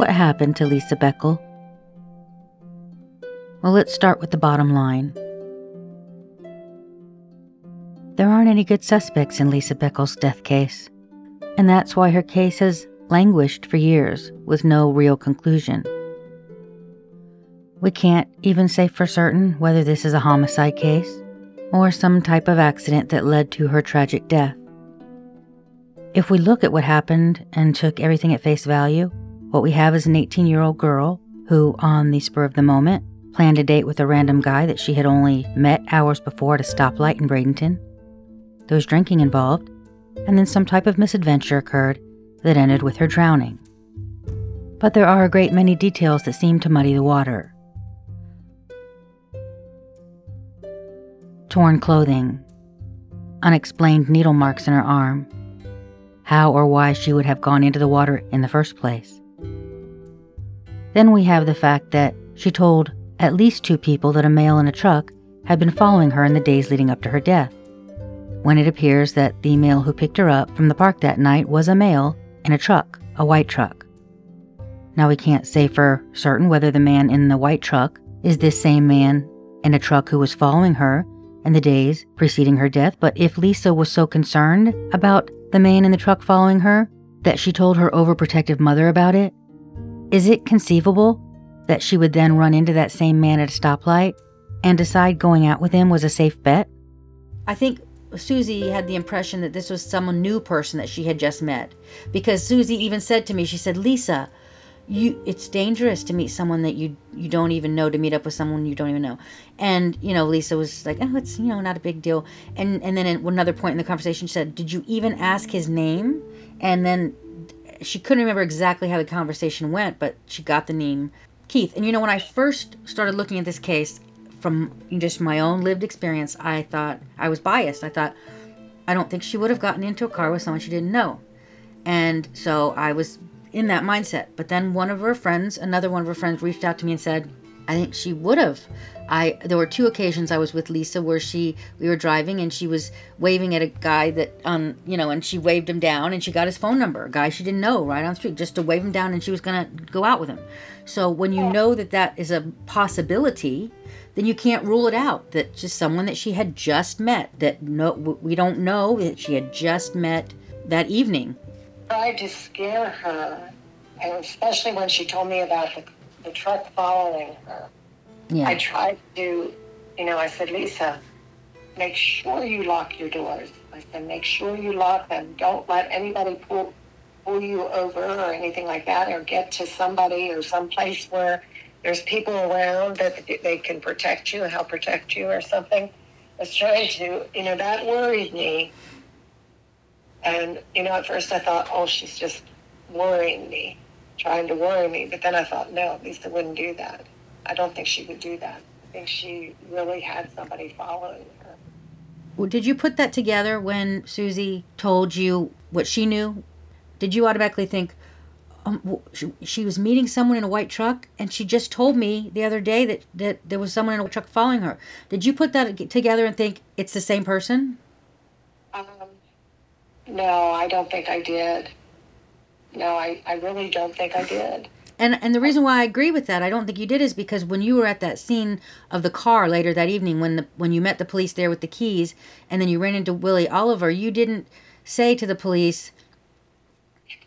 What happened to Lisa Boeckel? Well, let's start with the bottom line. There aren't any good suspects in Lisa Boeckel's death case, and that's why her case has languished for years with no real conclusion. We can't even say for certain whether this is a homicide case or some type of accident that led to her tragic death. If we look at what happened and took everything at face value, what we have is an 18 year old girl who, on the spur of the moment, planned a date with a random guy that she had only met hours before at a stoplight in Bradenton. There was drinking involved, and then some type of misadventure occurred that ended with her drowning. But there are a great many details that seem to muddy the water. Torn clothing, unexplained needle marks in her arm, how or why she would have gone into the water in the first place. Then we have the fact that she told at least two people that a male in a truck had been following her in the days leading up to her death, when it appears that the male who picked her up from the park that night was a male in a truck, a white truck. Now, we can't say for certain whether the man in the white truck is this same man in a truck who was following her in the days preceding her death, but if Lisa was so concerned about the man in the truck following her that she told her overprotective mother about it, is it conceivable that she would then run into that same man at a stoplight and decide going out with him was a safe bet? I think Susie had the impression that this was some new person that she had just met. Because Susie even said to me, she said, Lisa, you it's dangerous to meet someone that you you don't even know to meet up with someone you don't even know. And you know lisa was like oh it's you know not a big deal. And and then at another point in the conversation she said did you even ask his name? And then she couldn't remember exactly how the conversation went but she got the name keith. And you know when i first started looking at this case from just my own lived experience i thought i was biased. I thought i don't think she would have gotten into a car with someone she didn't know. And so i was in that mindset. But then one of her friends, another one of her friends, reached out to me and said, I think she would have. I there were two occasions I was with Lisa where she we were driving and she was waving at a guy that um you know and she waved him down and she got his phone number a guy she didn't know right on the street just to wave him down and she was gonna go out with him. So when you know that that is a possibility, then you can't rule it out that just someone that she had just met that no we don't know that she had just met that evening tried to scare her, and especially when she told me about the, the truck following her. Yeah. I tried to, you know, I said, Lisa, make sure you lock your doors. I said, make sure you lock them. Don't let anybody pull pull you over or anything like that, or get to somebody or some place where there's people around that they can protect you, help protect you, or something. I was trying to, you know, that worried me and, you know, at first I thought, oh, she's just worrying me, trying to worry me. But then I thought, no, Lisa wouldn't do that. I don't think she would do that. I think she really had somebody following her. Well, did you put that together when Susie told you what she knew? Did you automatically think, um, she, she, was meeting someone in a white truck and she just told me the other day that, that there was someone in a truck following her. Did you put that together and think it's the same person? Um, no, I don't think I did. No, I, I really don't think I did. And and the reason why I agree with that, I don't think you did, is because when you were at that scene of the car later that evening, when the when you met the police there with the keys, and then you ran into Willie Oliver, you didn't say to the police.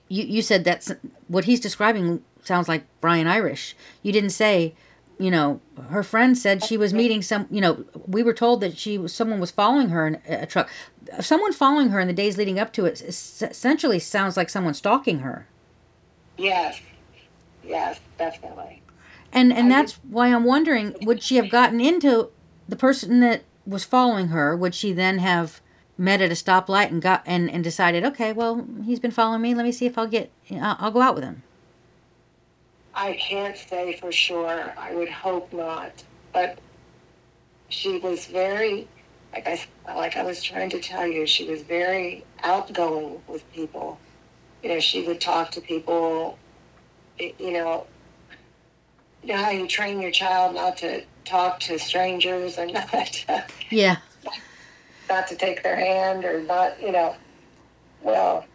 You you said that's what he's describing sounds like Brian Irish. You didn't say, you know, her friend said she was meeting some. You know, we were told that she was someone was following her in a truck someone following her in the days leading up to it essentially sounds like someone stalking her. Yes, yes, definitely. And and I that's did. why I'm wondering: would she have gotten into the person that was following her? Would she then have met at a stoplight and got and and decided, okay, well, he's been following me. Let me see if I'll get, uh, I'll go out with him. I can't say for sure. I would hope not, but she was very like I like I was trying to tell you, she was very outgoing with people. You know, she would talk to people. You know, you know how you train your child not to talk to strangers and not to, yeah, not to take their hand or not. You know, well,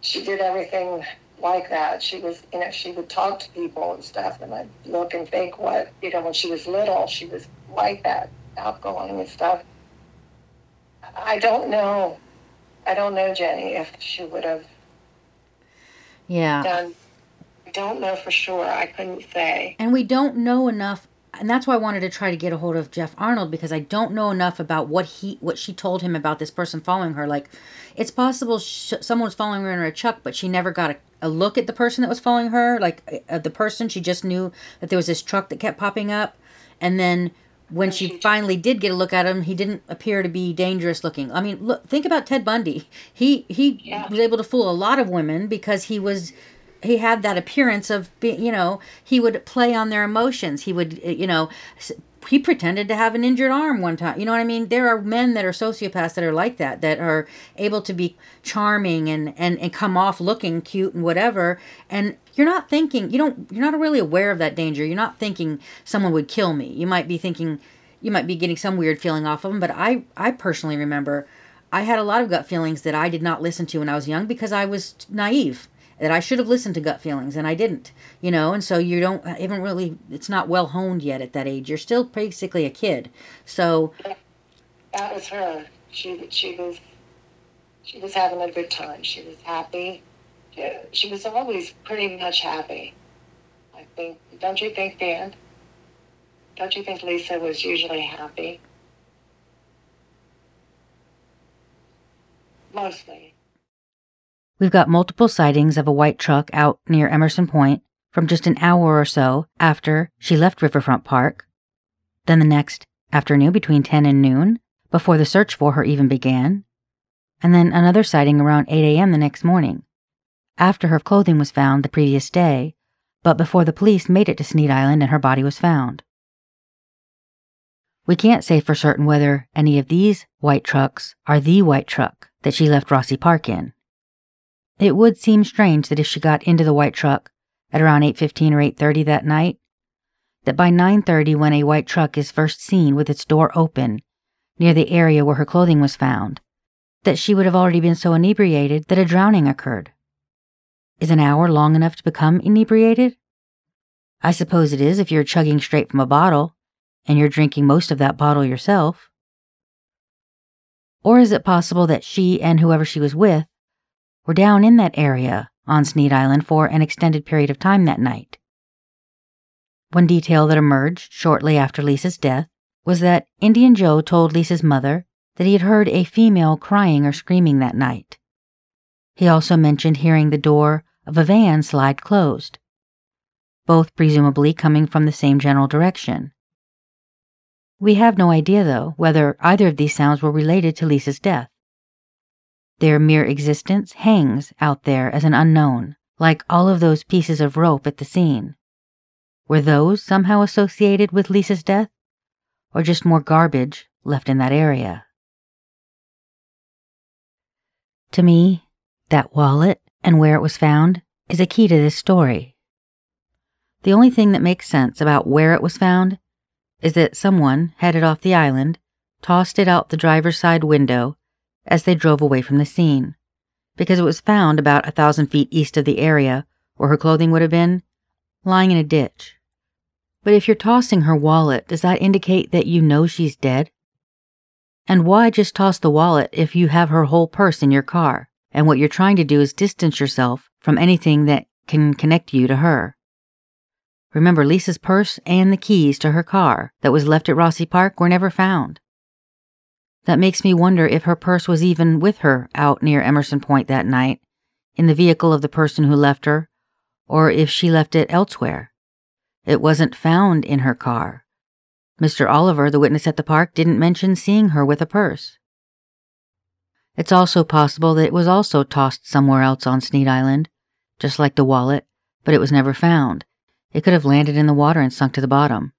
she did everything like that. She was, you know, she would talk to people and stuff, and I'd look and think what, you know, when she was little, she was like that, outgoing and stuff. I don't know. I don't know, Jenny, if she would have. Yeah. Done. I don't know for sure. I couldn't say. And we don't know enough and that's why I wanted to try to get a hold of Jeff Arnold because I don't know enough about what he what she told him about this person following her. Like, it's possible sh- someone was following her in a truck, but she never got a, a look at the person that was following her. Like, uh, the person she just knew that there was this truck that kept popping up, and then when she finally did get a look at him, he didn't appear to be dangerous looking. I mean, look, think about Ted Bundy. He he yeah. was able to fool a lot of women because he was he had that appearance of being, you know, he would play on their emotions. He would, you know, he pretended to have an injured arm one time. You know what I mean? There are men that are sociopaths that are like that, that are able to be charming and, and, and come off looking cute and whatever. And you're not thinking, you don't, you're not really aware of that danger. You're not thinking someone would kill me. You might be thinking, you might be getting some weird feeling off of them. But I, I personally remember I had a lot of gut feelings that I did not listen to when I was young because I was naive that I should have listened to gut feelings and I didn't, you know, and so you don't even really, it's not well honed yet at that age. You're still basically a kid. So. That was her. She, she was, she was having a good time. She was happy. She was always pretty much happy. I think, don't you think, Dan? Don't you think Lisa was usually happy? Mostly. We've got multiple sightings of a white truck out near Emerson Point from just an hour or so after she left Riverfront Park. Then the next afternoon between 10 and noon, before the search for her even began. And then another sighting around 8 a.m. the next morning, after her clothing was found the previous day, but before the police made it to Snead Island and her body was found. We can't say for certain whether any of these white trucks are the white truck that she left Rossi Park in. It would seem strange that if she got into the white truck at around 8:15 or 8:30 that night, that by 9:30 when a white truck is first seen with its door open near the area where her clothing was found, that she would have already been so inebriated that a drowning occurred. Is an hour long enough to become inebriated? I suppose it is if you're chugging straight from a bottle and you're drinking most of that bottle yourself. Or is it possible that she and whoever she was with were down in that area on Snead Island for an extended period of time that night. One detail that emerged shortly after Lisa's death was that Indian Joe told Lisa's mother that he had heard a female crying or screaming that night. He also mentioned hearing the door of a van slide closed, both presumably coming from the same general direction. We have no idea, though, whether either of these sounds were related to Lisa's death. Their mere existence hangs out there as an unknown, like all of those pieces of rope at the scene. Were those somehow associated with Lisa's death? Or just more garbage left in that area? To me, that wallet and where it was found is a key to this story. The only thing that makes sense about where it was found is that someone headed off the island, tossed it out the driver's side window, as they drove away from the scene, because it was found about a thousand feet east of the area where her clothing would have been, lying in a ditch. But if you're tossing her wallet, does that indicate that you know she's dead? And why just toss the wallet if you have her whole purse in your car, and what you're trying to do is distance yourself from anything that can connect you to her? Remember, Lisa's purse and the keys to her car that was left at Rossi Park were never found. That makes me wonder if her purse was even with her out near Emerson Point that night, in the vehicle of the person who left her, or if she left it elsewhere. It wasn't found in her car. Mr. Oliver, the witness at the park, didn't mention seeing her with a purse. It's also possible that it was also tossed somewhere else on Snead Island, just like the wallet, but it was never found. It could have landed in the water and sunk to the bottom.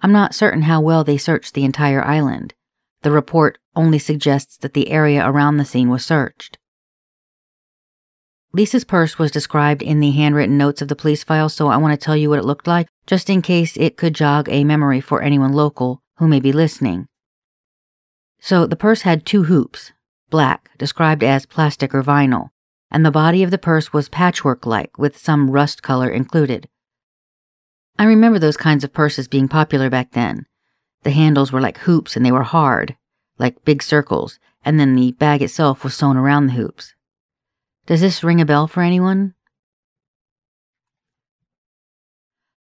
I'm not certain how well they searched the entire island. The report only suggests that the area around the scene was searched. Lisa's purse was described in the handwritten notes of the police file, so I want to tell you what it looked like, just in case it could jog a memory for anyone local who may be listening. So the purse had two hoops, black, described as plastic or vinyl, and the body of the purse was patchwork like with some rust color included. I remember those kinds of purses being popular back then. The handles were like hoops and they were hard, like big circles, and then the bag itself was sewn around the hoops. Does this ring a bell for anyone?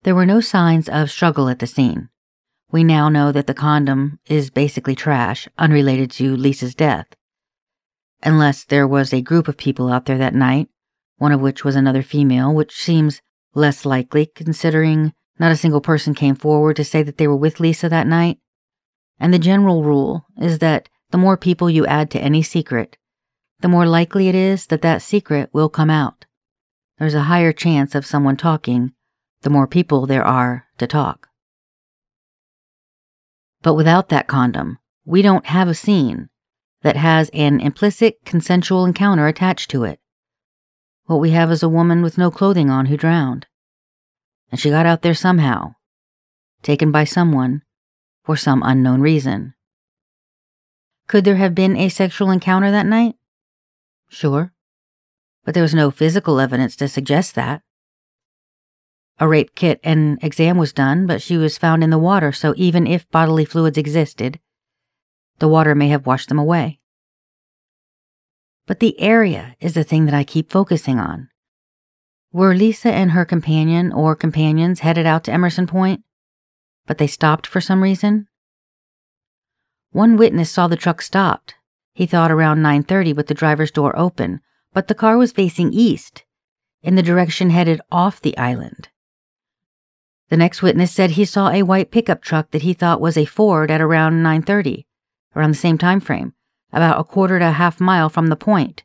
There were no signs of struggle at the scene. We now know that the condom is basically trash, unrelated to Lisa's death. Unless there was a group of people out there that night, one of which was another female, which seems less likely considering not a single person came forward to say that they were with Lisa that night. And the general rule is that the more people you add to any secret, the more likely it is that that secret will come out. There's a higher chance of someone talking the more people there are to talk. But without that condom, we don't have a scene that has an implicit consensual encounter attached to it. What we have is a woman with no clothing on who drowned. And she got out there somehow, taken by someone for some unknown reason. Could there have been a sexual encounter that night? Sure. But there was no physical evidence to suggest that. A rape kit and exam was done, but she was found in the water, so even if bodily fluids existed, the water may have washed them away. But the area is the thing that I keep focusing on. Were Lisa and her companion or companions headed out to Emerson Point, but they stopped for some reason? One witness saw the truck stopped. He thought around 9:30 with the driver's door open, but the car was facing east, in the direction headed off the island. The next witness said he saw a white pickup truck that he thought was a Ford at around 9:30, around the same time frame, about a quarter to a half mile from the point.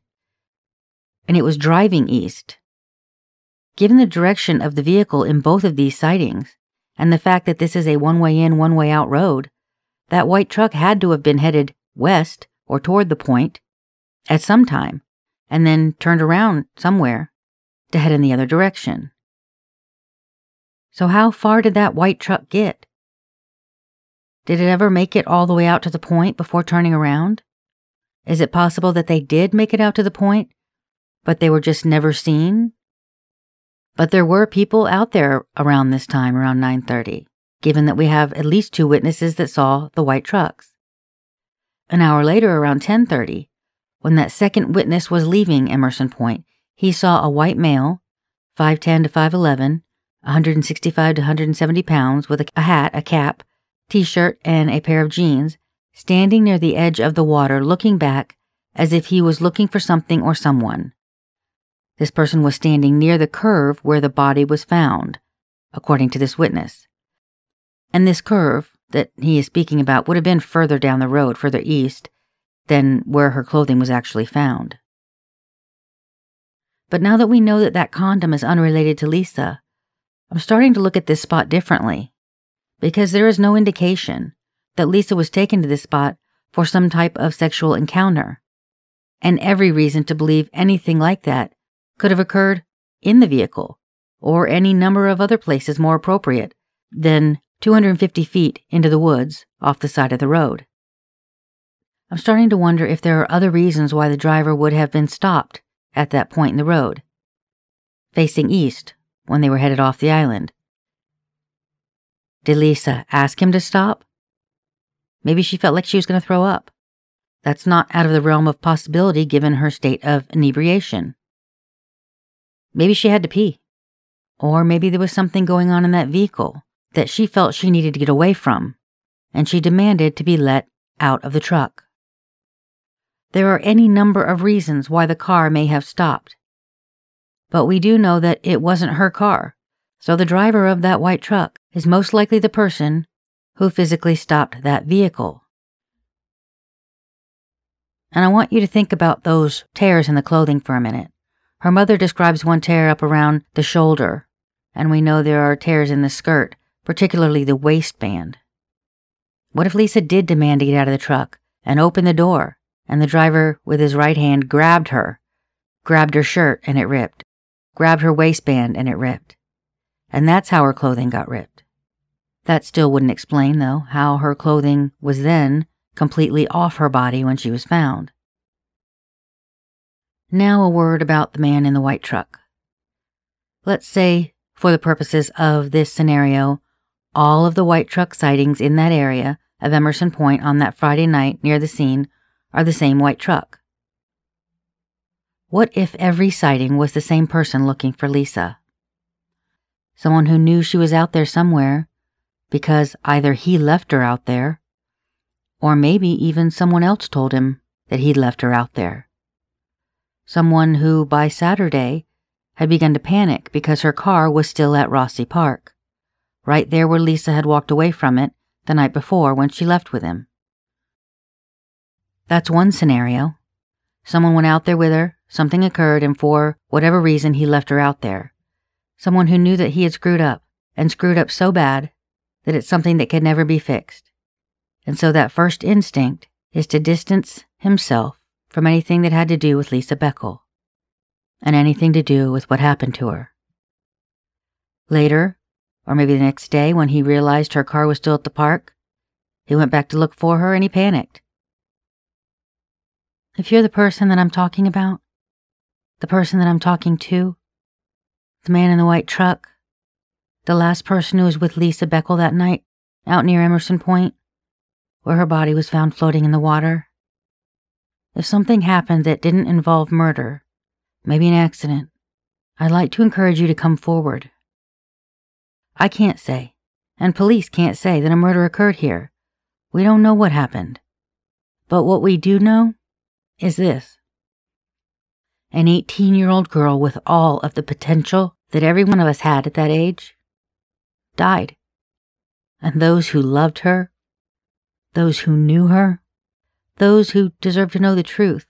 And it was driving east. Given the direction of the vehicle in both of these sightings, and the fact that this is a one-way in, one-way out road, that white truck had to have been headed west or toward the point at some time, and then turned around somewhere to head in the other direction. So, how far did that white truck get? Did it ever make it all the way out to the point before turning around? Is it possible that they did make it out to the point, but they were just never seen? But there were people out there around this time, around 9:30, given that we have at least two witnesses that saw the white trucks. An hour later, around 10:30, when that second witness was leaving Emerson Point, he saw a white male, 5'10 to 5'11, 165 to 170 pounds, with a hat, a cap, t shirt, and a pair of jeans, standing near the edge of the water looking back as if he was looking for something or someone. This person was standing near the curve where the body was found, according to this witness. And this curve that he is speaking about would have been further down the road, further east, than where her clothing was actually found. But now that we know that that condom is unrelated to Lisa, I'm starting to look at this spot differently because there is no indication that Lisa was taken to this spot for some type of sexual encounter, and every reason to believe anything like that could have occurred in the vehicle or any number of other places more appropriate than 250 feet into the woods off the side of the road. I'm starting to wonder if there are other reasons why the driver would have been stopped at that point in the road, facing east when they were headed off the island. Did Lisa ask him to stop? Maybe she felt like she was going to throw up. That's not out of the realm of possibility given her state of inebriation. Maybe she had to pee. Or maybe there was something going on in that vehicle that she felt she needed to get away from, and she demanded to be let out of the truck. There are any number of reasons why the car may have stopped, but we do know that it wasn't her car, so the driver of that white truck is most likely the person who physically stopped that vehicle. And I want you to think about those tears in the clothing for a minute. Her mother describes one tear up around the shoulder, and we know there are tears in the skirt, particularly the waistband. What if Lisa did demand to get out of the truck and open the door, and the driver with his right hand grabbed her, grabbed her shirt, and it ripped? grabbed her waistband, and it ripped. And that's how her clothing got ripped. That still wouldn't explain, though, how her clothing was then completely off her body when she was found. Now, a word about the man in the white truck. Let's say, for the purposes of this scenario, all of the white truck sightings in that area of Emerson Point on that Friday night near the scene are the same white truck. What if every sighting was the same person looking for Lisa? Someone who knew she was out there somewhere because either he left her out there, or maybe even someone else told him that he'd left her out there someone who, by Saturday, had begun to panic because her car was still at Rossi Park, right there where Lisa had walked away from it the night before when she left with him. That's one scenario. Someone went out there with her, something occurred, and for whatever reason, he left her out there. Someone who knew that he had screwed up, and screwed up so bad that it's something that could never be fixed. And so that first instinct is to distance himself from anything that had to do with Lisa Boeckel and anything to do with what happened to her. Later, or maybe the next day when he realized her car was still at the park, he went back to look for her and he panicked. If you're the person that I'm talking about, the person that I'm talking to, the man in the white truck, the last person who was with Lisa Boeckel that night out near Emerson Point, where her body was found floating in the water, if something happened that didn't involve murder, maybe an accident, I'd like to encourage you to come forward. I can't say, and police can't say that a murder occurred here. We don't know what happened. But what we do know is this an 18 year old girl with all of the potential that every one of us had at that age died. And those who loved her, those who knew her, those who deserve to know the truth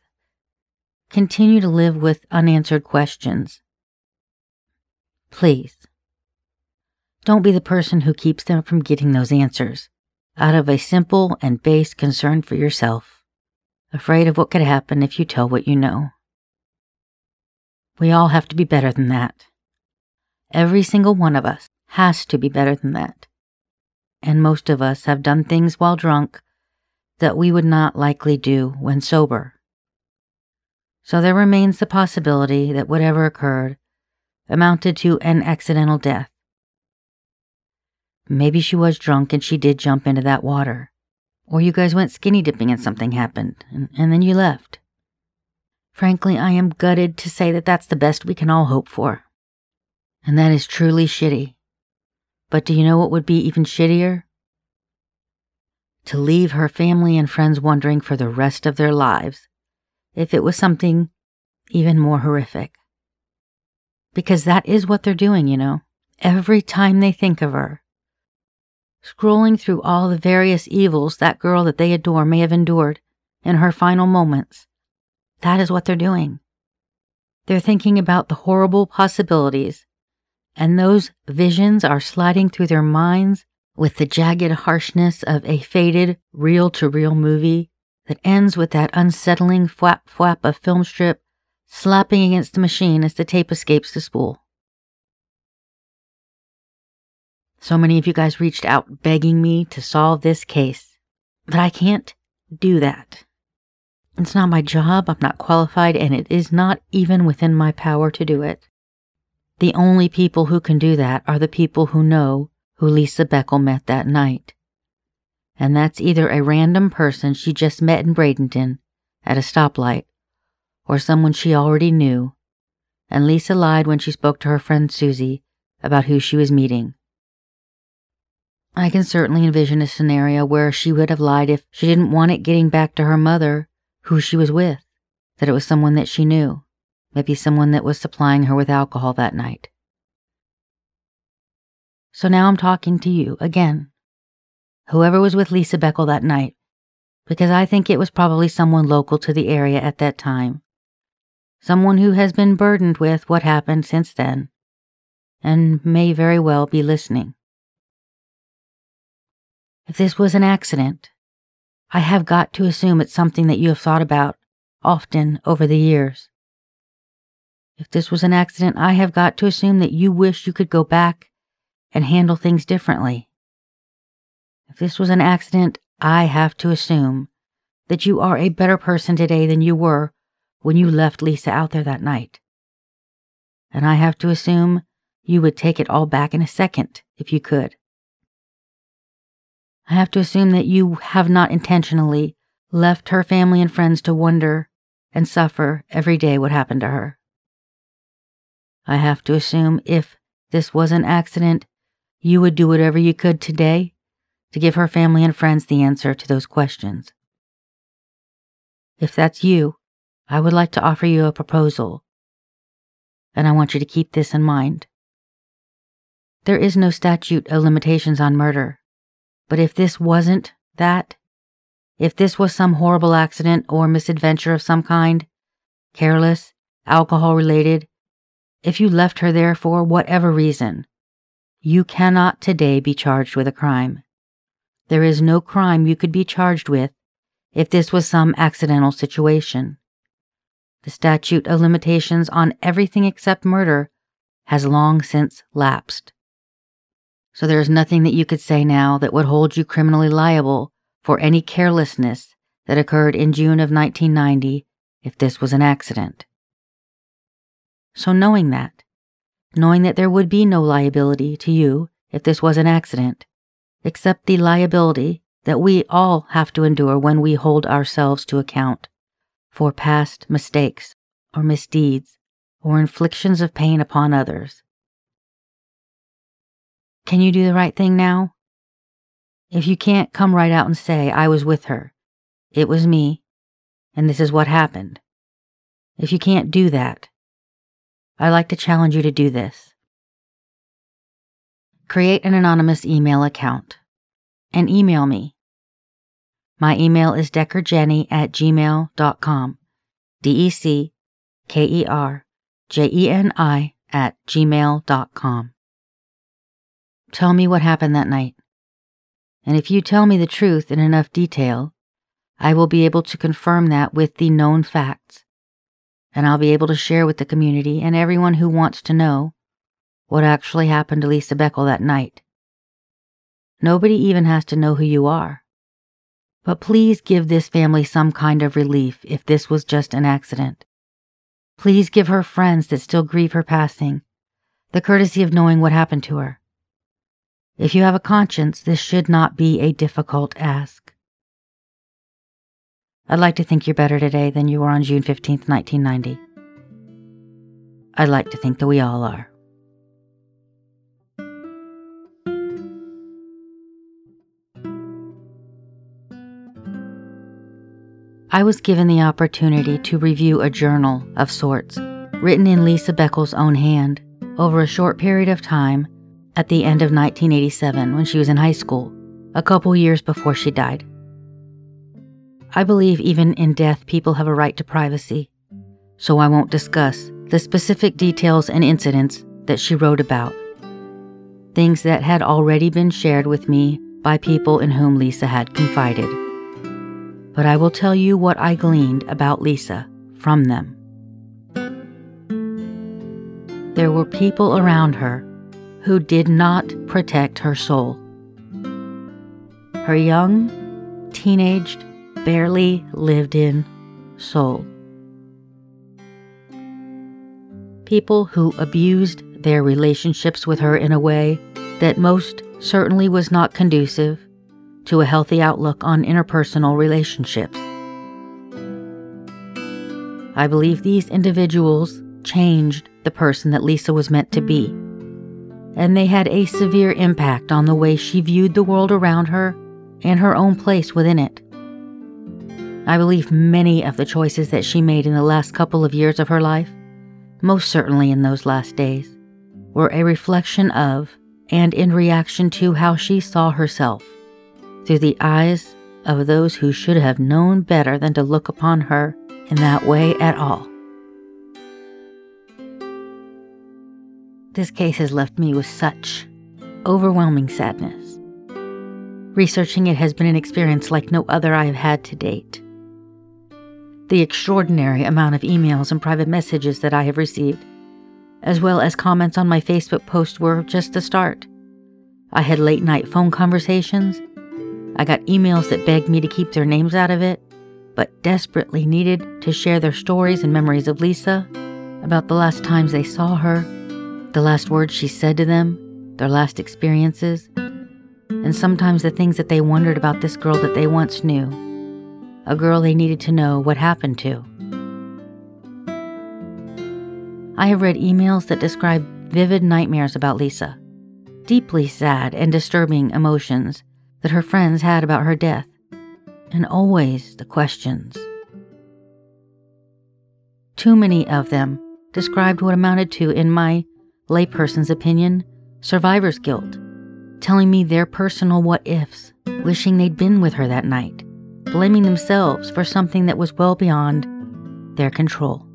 continue to live with unanswered questions. Please, don't be the person who keeps them from getting those answers out of a simple and base concern for yourself, afraid of what could happen if you tell what you know. We all have to be better than that. Every single one of us has to be better than that. And most of us have done things while drunk that we would not likely do when sober. So there remains the possibility that whatever occurred amounted to an accidental death. Maybe she was drunk and she did jump into that water. Or you guys went skinny dipping and something happened, and, and then you left. Frankly, I am gutted to say that that's the best we can all hope for. And that is truly shitty. But do you know what would be even shittier? To leave her family and friends wondering for the rest of their lives if it was something even more horrific. Because that is what they're doing, you know, every time they think of her. Scrolling through all the various evils that girl that they adore may have endured in her final moments. That is what they're doing. They're thinking about the horrible possibilities, and those visions are sliding through their minds with the jagged harshness of a faded reel to reel movie that ends with that unsettling flap flap of film strip slapping against the machine as the tape escapes the spool. So many of you guys reached out begging me to solve this case, but I can't do that. It's not my job, I'm not qualified, and it is not even within my power to do it. The only people who can do that are the people who know who Lisa Boeckel met that night. And that's either a random person she just met in Bradenton at a stoplight, or someone she already knew, and Lisa lied when she spoke to her friend Susie about who she was meeting. I can certainly envision a scenario where she would have lied if she didn't want it getting back to her mother who she was with, that it was someone that she knew, maybe someone that was supplying her with alcohol that night. So now I'm talking to you again. Whoever was with Lisa Boeckel that night, because I think it was probably someone local to the area at that time. Someone who has been burdened with what happened since then, and may very well be listening. If this was an accident, I have got to assume it's something that you have thought about often over the years. If this was an accident, I have got to assume that you wish you could go back and handle things differently. If this was an accident, I have to assume that you are a better person today than you were when you left Lisa out there that night. And I have to assume you would take it all back in a second if you could. I have to assume that you have not intentionally left her family and friends to wonder and suffer every day what happened to her. I have to assume if this was an accident, you would do whatever you could today to give her family and friends the answer to those questions. If that's you, I would like to offer you a proposal, and I want you to keep this in mind. There is no statute of limitations on murder, but if this wasn't that, if this was some horrible accident or misadventure of some kind, careless, alcohol related, if you left her there for whatever reason, you cannot today be charged with a crime. There is no crime you could be charged with if this was some accidental situation. The statute of limitations on everything except murder has long since lapsed. So there is nothing that you could say now that would hold you criminally liable for any carelessness that occurred in June of 1990 if this was an accident. So, knowing that, knowing that there would be no liability to you if this was an accident, except the liability that we all have to endure when we hold ourselves to account for past mistakes or misdeeds or inflictions of pain upon others. Can you do the right thing now? If you can't come right out and say, I was with her, it was me, and this is what happened. If you can't do that, I'd like to challenge you to do this. Create an anonymous email account and email me. My email is deckerjenny at gmail.com. D E C K E R J E N I at gmail.com. Tell me what happened that night. And if you tell me the truth in enough detail, I will be able to confirm that with the known facts. And I'll be able to share with the community and everyone who wants to know what actually happened to Lisa Boeckel that night. Nobody even has to know who you are. But please give this family some kind of relief if this was just an accident. Please give her friends that still grieve her passing the courtesy of knowing what happened to her. If you have a conscience, this should not be a difficult ask. I'd like to think you're better today than you were on June 15th, 1990. I'd like to think that we all are. I was given the opportunity to review a journal of sorts, written in Lisa Boeckel's own hand, over a short period of time at the end of 1987 when she was in high school, a couple years before she died. I believe even in death, people have a right to privacy, so I won't discuss the specific details and incidents that she wrote about, things that had already been shared with me by people in whom Lisa had confided. But I will tell you what I gleaned about Lisa from them. There were people around her who did not protect her soul. Her young, teenaged, barely lived in soul. People who abused their relationships with her in a way that most certainly was not conducive to a healthy outlook on interpersonal relationships. I believe these individuals changed the person that Lisa was meant to be and they had a severe impact on the way she viewed the world around her and her own place within it. I believe many of the choices that she made in the last couple of years of her life, most certainly in those last days, were a reflection of and in reaction to how she saw herself through the eyes of those who should have known better than to look upon her in that way at all. This case has left me with such overwhelming sadness. Researching it has been an experience like no other I have had to date. The extraordinary amount of emails and private messages that I have received, as well as comments on my Facebook post, were just the start. I had late night phone conversations. I got emails that begged me to keep their names out of it, but desperately needed to share their stories and memories of Lisa, about the last times they saw her, the last words she said to them, their last experiences, and sometimes the things that they wondered about this girl that they once knew, a girl they needed to know what happened to. I have read emails that describe vivid nightmares about Lisa, deeply sad and disturbing emotions that her friends had about her death, and always the questions. Too many of them described what amounted to, in my layperson's opinion, survivor's guilt, telling me their personal what ifs, wishing they'd been with her that night, blaming themselves for something that was well beyond their control.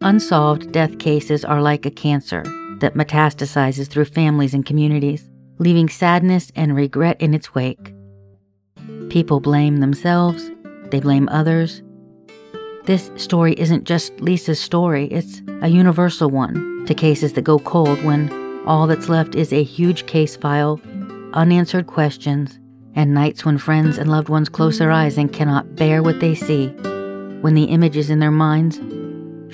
Unsolved death cases are like a cancer that metastasizes through families and communities, leaving sadness and regret in its wake. People blame themselves, they blame others. This story isn't just Lisa's story, it's a universal one to cases that go cold when all that's left is a huge case file, unanswered questions, and nights when friends and loved ones close their eyes and cannot bear what they see, when the images in their minds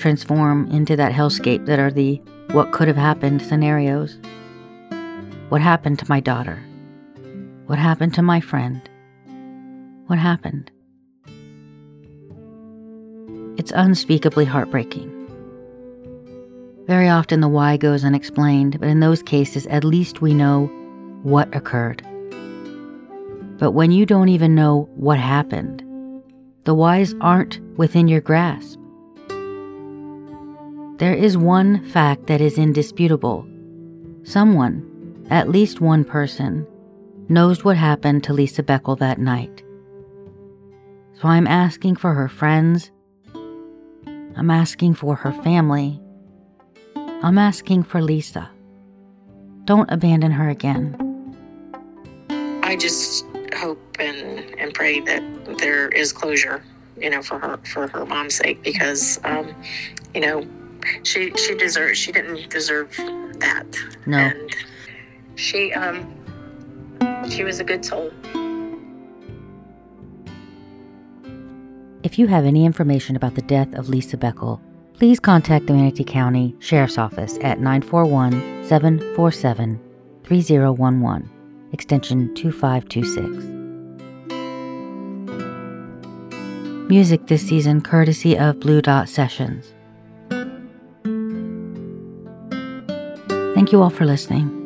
transform into that hellscape that are the what could have happened scenarios. What happened to my daughter? What happened to my friend? What happened? It's unspeakably heartbreaking. Very often the why goes unexplained, but in those cases, at least we know what occurred. But when you don't even know what happened, the whys aren't within your grasp. There is one fact that is indisputable. Someone, at least one person, knows what happened to Lisa Boeckel that night. So I'm asking for her friends. I'm asking for her family. I'm asking for Lisa. Don't abandon her again. I just hope and, and pray that there is closure, you know, for her for her mom's sake because um, you know, she she deserves she didn't deserve that. No. And she um she was a good soul. If you have any information about the death of Lisa Boeckel, please contact the Manatee County Sheriff's Office at 941 747 3011, extension 2526. Music this season courtesy of Blue Dot Sessions. Thank you all for listening.